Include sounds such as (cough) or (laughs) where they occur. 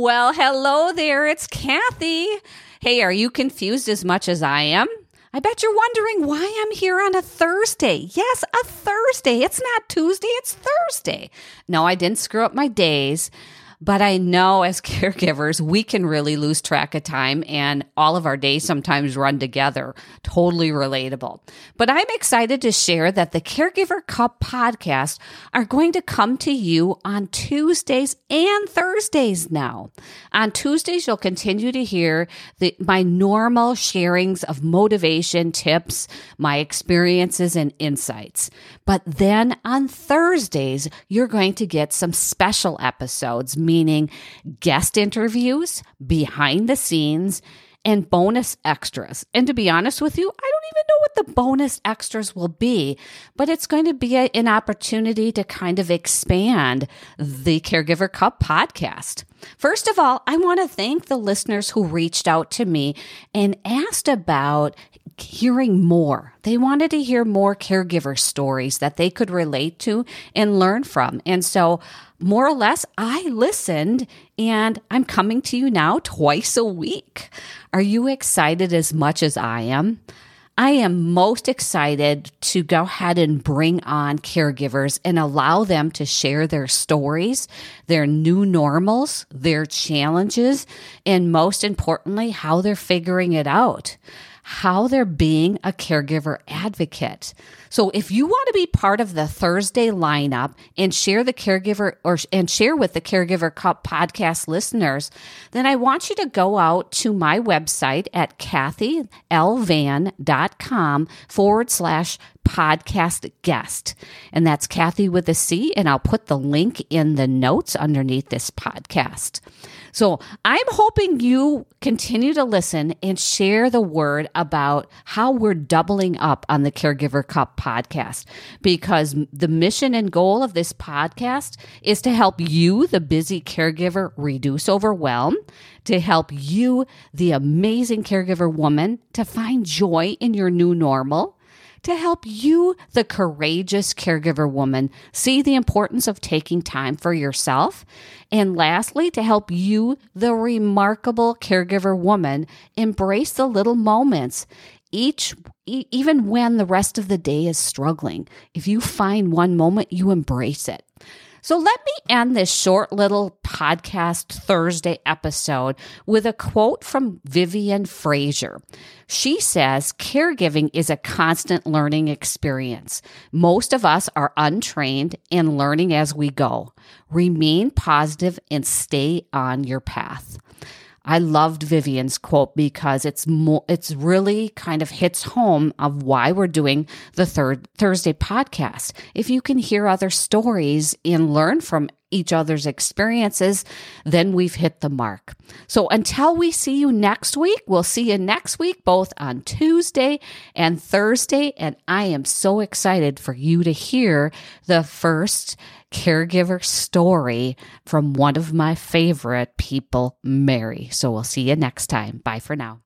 Well, hello there. It's Cathy. Hey, are you confused as much as I am? I bet you're wondering why I'm here on a Thursday. Yes, a Thursday. It's not Tuesday, it's Thursday. No, I didn't screw up my days. But I know as (laughs) caregivers, we can really lose track of time and all of our days sometimes run together. Totally relatable. But I'm excited to share that the Caregiver Cup podcast are going to come to you on Tuesdays and Thursdays now. On Tuesdays, you'll continue to hear the, my normal sharings of motivation, tips, my experiences and insights. But then on Thursdays, you're going to get some special episodes meaning guest interviews, behind the scenes, and bonus extras. And to be honest with you, I don't even know what the bonus extras will be, but it's going to be a, an opportunity to kind of expand the Caregiver Cup podcast. First of all, I want to thank the listeners who reached out to me and asked about hearing more. They wanted to hear more caregiver stories that they could relate to and learn from. And so, more or less, I listened and I'm coming to you now twice a week. Are you excited as much as I am? I am most excited to go ahead and bring on caregivers and allow them to share their stories, their new normals, their challenges, and most importantly, how they're figuring it out how they're being a caregiver advocate. So if you want to be part of the Thursday lineup and share the caregiver or and share with the Caregiver Cup podcast listeners, then I want you to go out to my website at cathylvan.com forward slash podcast guest. And that's Cathy with a C, and I'll put the link in the notes underneath this podcast. So I'm hoping you continue to listen and share the word about how we're doubling up on the Caregiver Cup podcast because the mission and goal of this podcast is to help you, the busy caregiver, reduce overwhelm, to help you, the amazing caregiver woman, to find joy in your new normal to help you, the courageous caregiver woman, see the importance of taking time for yourself. And lastly, to help you, the remarkable caregiver woman, embrace the little moments each even when the rest of the day is struggling if you find one moment you embrace it so let me end this short little podcast Thursday episode with a quote from Vivian Fraser. She says, caregiving is a constant learning experience. Most of us are untrained and learning as we go. Remain positive and stay on your path. I loved Vivian's quote because it's more, it's really kind of hits home of why we're doing the third Thursday podcast. If you can hear other stories and learn from each other's experiences, then we've hit the mark. So until we see you next week, we'll see you next week, both on Tuesday and Thursday. And I am so excited for you to hear the first caregiver story from one of my favorite people, Mary. So we'll see you next time. Bye for now.